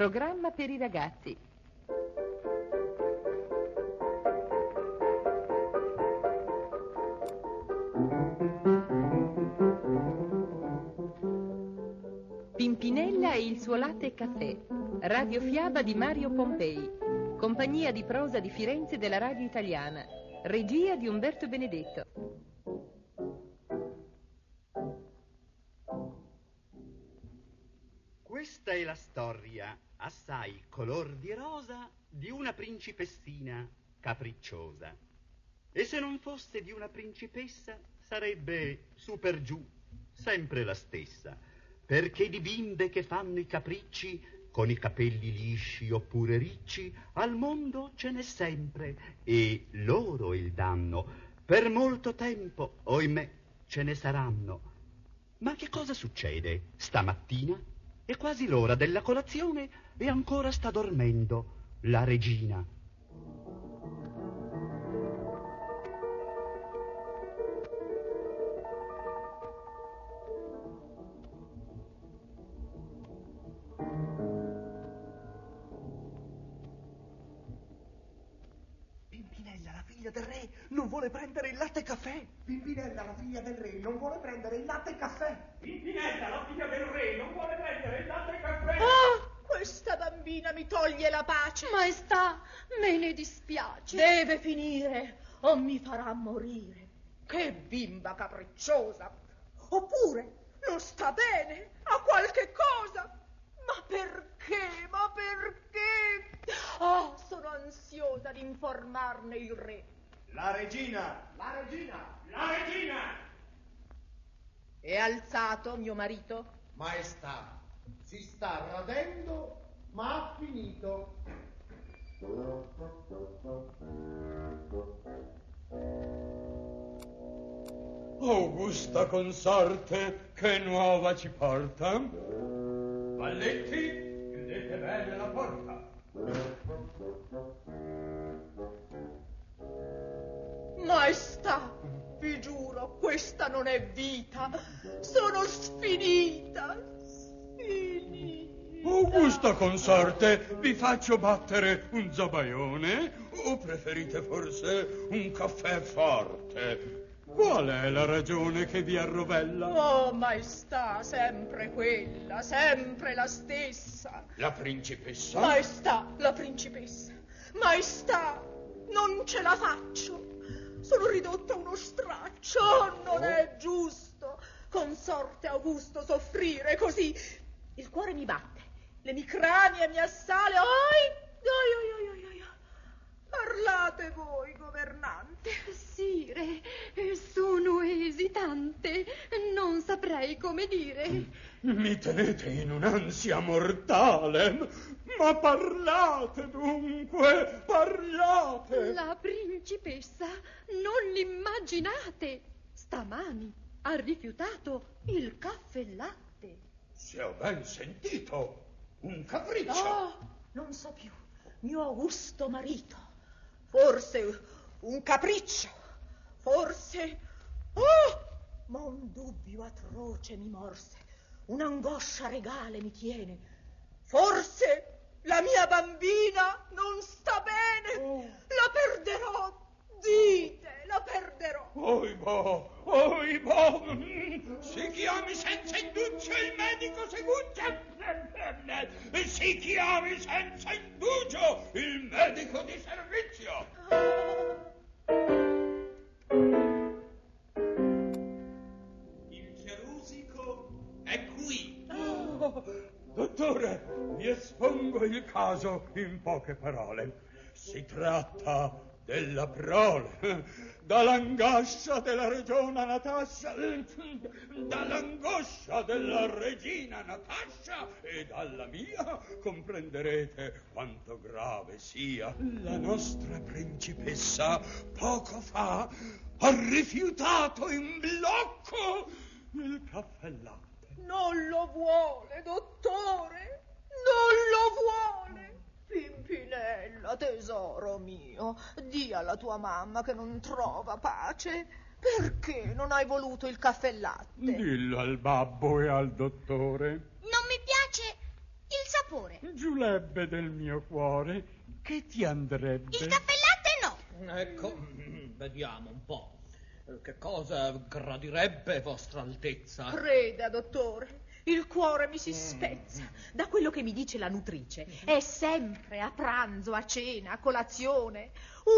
Programma per i ragazzi. Pimpinella e il suo latte e caffè. Radiofiaba di Mario Pompei. Compagnia di prosa di Firenze della Radio Italiana. Regia di Umberto Benedetto. Questa è la storia, assai color di rosa, di una principessina capricciosa. E se non fosse di una principessa, sarebbe su per giù, sempre la stessa, perché di bimbe che fanno i capricci, con i capelli lisci oppure ricci, al mondo ce n'è sempre, e loro il danno. Per molto tempo, oimè, ce ne saranno. Ma che cosa succede stamattina? È quasi l'ora della colazione e ancora sta dormendo la regina. Pimpinella, la figlia del re, non vuole prendere il latte caffè. Pimpinella, la figlia del re, non vuole prendere il latte caffè. Pimpinella, la figlia del re, non vuole prendere il latte caffè. Ah, questa bambina mi toglie la pace. Maestà, me ne dispiace. Deve finire o mi farà morire. Che bimba capricciosa. Oppure non sta bene, ha qualche cosa. Ma perché? Ma perché? Oh, sono ansiosa di informarne il re. La regina! La regina! La regina! È alzato mio marito? Maestà, si sta radendo, ma ha finito. Augusta consorte, che nuova ci porta? Valletti, chiudete bene la porta. Maestà, vi giuro, questa non è vita. Sono sfinita. Sfinita. Augusta consorte, vi faccio battere un zabaione o preferite forse un caffè forte? Qual è la ragione che vi arrovella? Oh, maestà, sempre quella, sempre la stessa. La principessa? Maestà, la principessa. Maestà, non ce la faccio. Sono ridotta a uno straccio. Oh, non è giusto. Consorte Augusto soffrire così. Il cuore mi batte, l'emicrania mi assale. Oi, oi, oi, oi, oi, oi. Parlate voi, governante. Sì, re, sono esitante. Non saprei come dire. Mi tenete in un'ansia mortale. Ma parlate dunque, parlate. La principessa, non l'immaginate. Stamani ha rifiutato il caffè latte. Se ho ben sentito, un capriccio. Oh, non so più. Mio augusto marito. Forse un capriccio. Forse... Oh! Ma un dubbio atroce mi morse. Un'angoscia regale mi tiene. Forse la mia bambina non sta bene. Oh. La perderò. Dite, la perderò. Oibo, oibo, si chiami senza indugio il medico seguccia. Si chiami senza indugio il medico di servizio. Il espongo il caso in poche parole. Si tratta della prole, dall'angoscia della regina Natascia, dall'angoscia della regina Natascia e dalla mia comprenderete quanto grave sia. La nostra principessa poco fa ha rifiutato in blocco il caffè latte. Non lo vuole, dottore. Non lo vuole. Pimpinella, tesoro mio, di alla tua mamma che non trova pace. Perché non hai voluto il caffè latte? Dillo al babbo e al dottore. Non mi piace il sapore. Giulebbe del mio cuore, che ti andrebbe? Il caffè latte no. Ecco, vediamo un po'. Che cosa gradirebbe vostra altezza? Creda, dottore. Il cuore mi si spezza. Da quello che mi dice la nutrice, è sempre a pranzo, a cena, a colazione.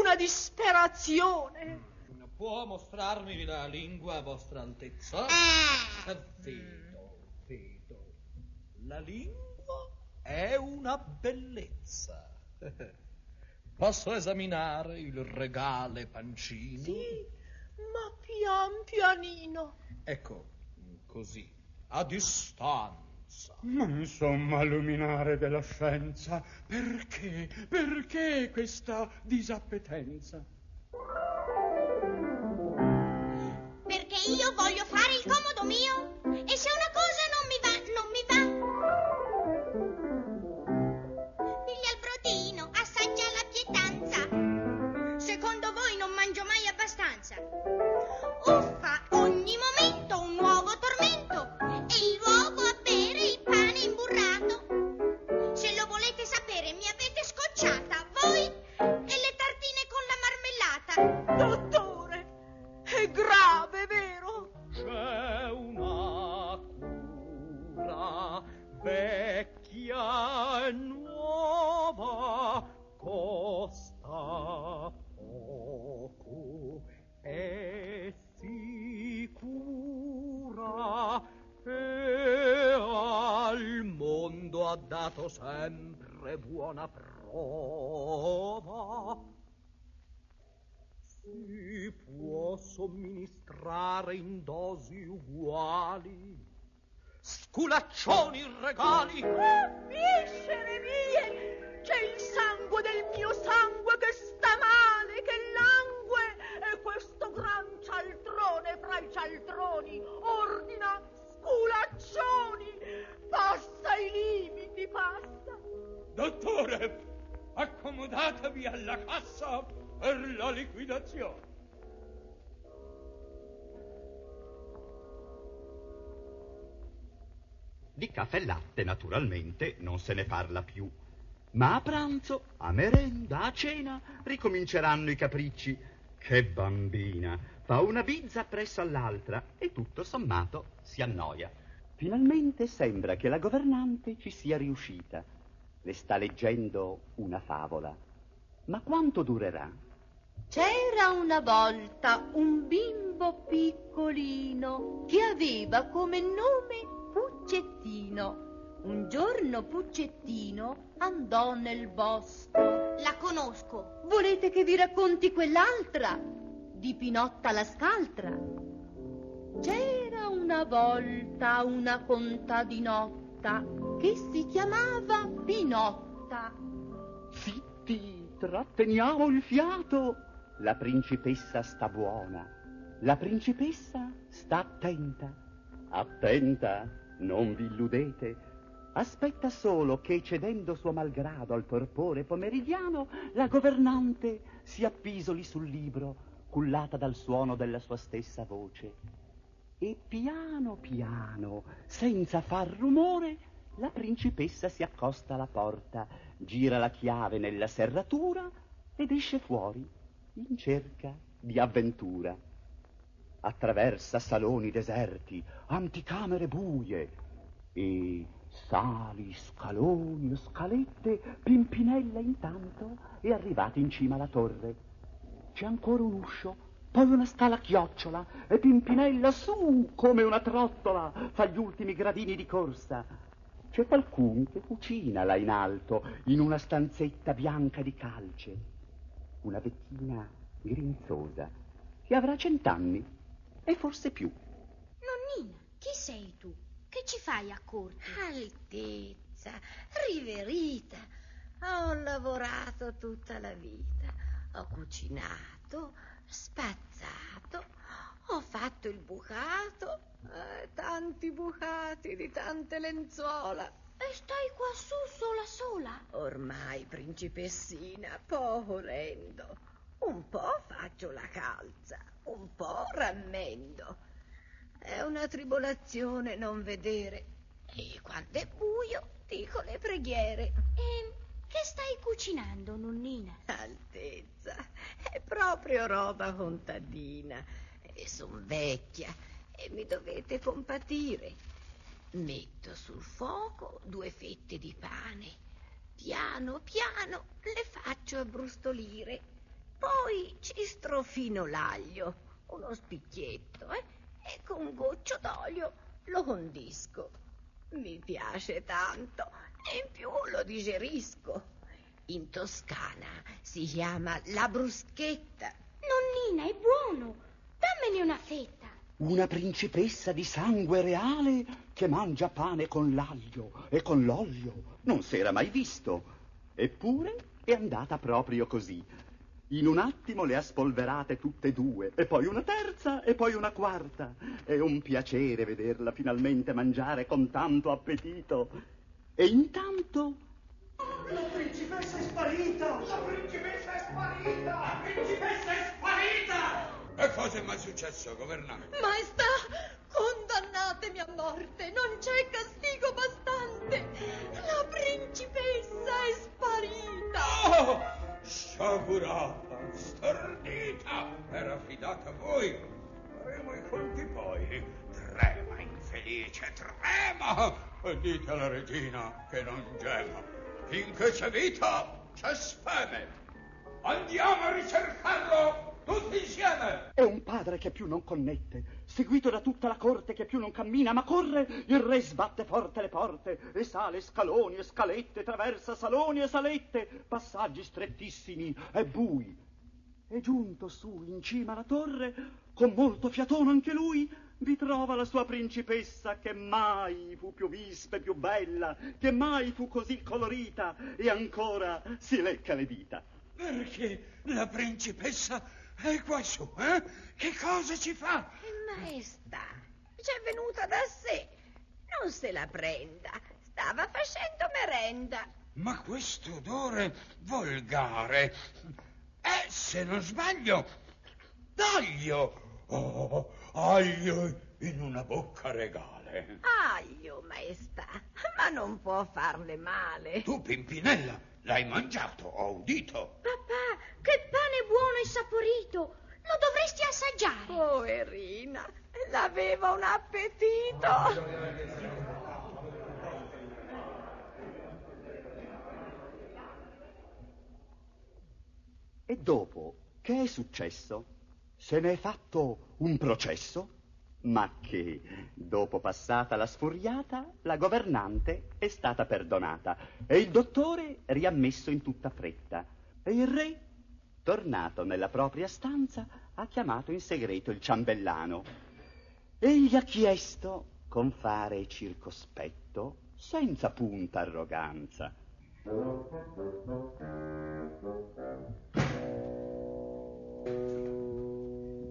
Una disperazione. Può mostrarmi la lingua, vostra altezza? Ah. Eh, Vedo, vedo. La lingua è una bellezza. Posso esaminare il regale pancino? Sì, ma pian pianino. Ecco, così, a distanza. Ma insomma, luminare della scienza, perché, perché questa disappetenza? Dato sempre buona prova. Si può somministrare in dosi uguali. Sculaccioni regali. Ah, viscere mie! C'è il sangue del mio sangue che sta male, che langue! E questo gran cialtrone fra i cialtroni ordina sculaccioni! Passa i limiti, passa! Dottore, accomodatevi alla cassa per la liquidazione. Di caffè e latte, naturalmente, non se ne parla più. Ma a pranzo, a merenda, a cena, ricominceranno i capricci. Che bambina! Fa una bizza presso all'altra e tutto sommato si annoia. Finalmente sembra che la governante ci sia riuscita. Le sta leggendo una favola. Ma quanto durerà? C'era una volta un bimbo piccolino che aveva come nome Puccettino. Un giorno Puccettino andò nel bosco. La conosco. Volete che vi racconti quell'altra? Di Pinotta la scaltra. C'era una volta una contadinotta che si chiamava Pinotta. Zitti, tratteniamo il fiato. La principessa sta buona. La principessa sta attenta. Attenta, non vi illudete. Aspetta solo che, cedendo suo malgrado al torpore pomeridiano, la governante si appisoli sul libro, cullata dal suono della sua stessa voce. E piano piano, senza far rumore, la principessa si accosta alla porta, gira la chiave nella serratura ed esce fuori in cerca di avventura. Attraversa saloni deserti, anticamere buie e sali, scaloni, scalette, Pimpinella intanto è arrivata in cima alla torre. C'è ancora un uscio, poi una scala a chiocciola e Pimpinella su come una trottola fa gli ultimi gradini di corsa. C'è qualcuno che cucina là in alto, in una stanzetta bianca di calce. Una vecchina grinzosa che avrà cent'anni e forse più. Nonnina, chi sei tu? Che ci fai a corte? Altezza, riverita, ho lavorato tutta la vita, ho cucinato, spazzato, ho fatto il bucato, eh, tanti bucati di tante lenzuola. E stai quassù sola sola? Ormai, principessina, poco rendo. Un po' faccio la calza, un po' rammendo. È una tribolazione non vedere. E quando è buio dico le preghiere. Stai cucinando, nonnina? Altezza, è proprio roba contadina. E son vecchia e mi dovete compatire. Metto sul fuoco due fette di pane. Piano piano le faccio abbrustolire. Poi ci strofino l'aglio, uno spicchietto, eh? e con un goccio d'olio lo condisco. Mi piace tanto e in più lo digerisco. In Toscana si chiama la bruschetta. Nonnina, è buono. Dammene una fetta. Una principessa di sangue reale che mangia pane con l'aglio e con l'olio. Non s'era mai visto. Eppure è andata proprio così. In un attimo le ha spolverate tutte e due, e poi una terza, e poi una quarta. È un piacere vederla finalmente mangiare con tanto appetito. E intanto La principessa è sparita! La principessa è sparita! La principessa è sparita! E cosa è mai successo, governante? Maestà, condannatemi a morte, non c'è castigo bastante. La principessa è sparita. Oh! Sciagurata, stordita, era affidata a voi. Faremo i conti poi. Trema, infelice, trema! E dite alla regina che non gema. Finché c'è vita, c'è speme. Andiamo a ricercarlo tutti insieme. è un padre che più non connette, seguito da tutta la corte che più non cammina, ma corre. Il re sbatte forte le porte e sale scaloni e scalette, traversa saloni e salette, passaggi strettissimi e bui. E giunto su in cima alla torre, con molto fiatono anche lui, vi trova la sua principessa che mai fu più vispa e più bella, che mai fu così colorita e ancora si lecca le dita. Perché la principessa è qua su, eh? Che cosa ci fa? Maestà, c'è venuta da sé. Non se la prenda. Stava facendo merenda. Ma questo odore volgare è, se non sbaglio, d'aglio. Oh, aglio in una bocca regale. Aglio, maestà, ma non può farle male. Tu, Pimpinella, l'hai mangiato, ho udito. Papà, che pane buono e saporito. Lo dovresti assaggiare. Poverina, l'aveva un appetito. E dopo, che è successo? Se ne è fatto un processo? Ma che, dopo passata la sfuriata, la governante è stata perdonata e il dottore riammesso in tutta fretta. E il re, tornato nella propria stanza, ha chiamato in segreto il ciambellano e gli ha chiesto, con fare circospetto, senza punta arroganza,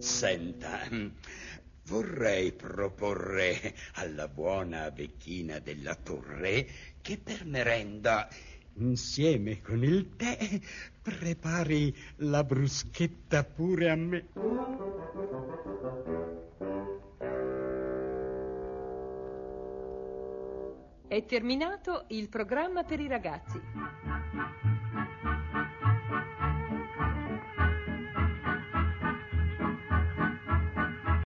Senta, vorrei proporre alla buona vecchina della torre che per merenda, insieme con il tè, prepari la bruschetta pure a me. È terminato il programma per i ragazzi.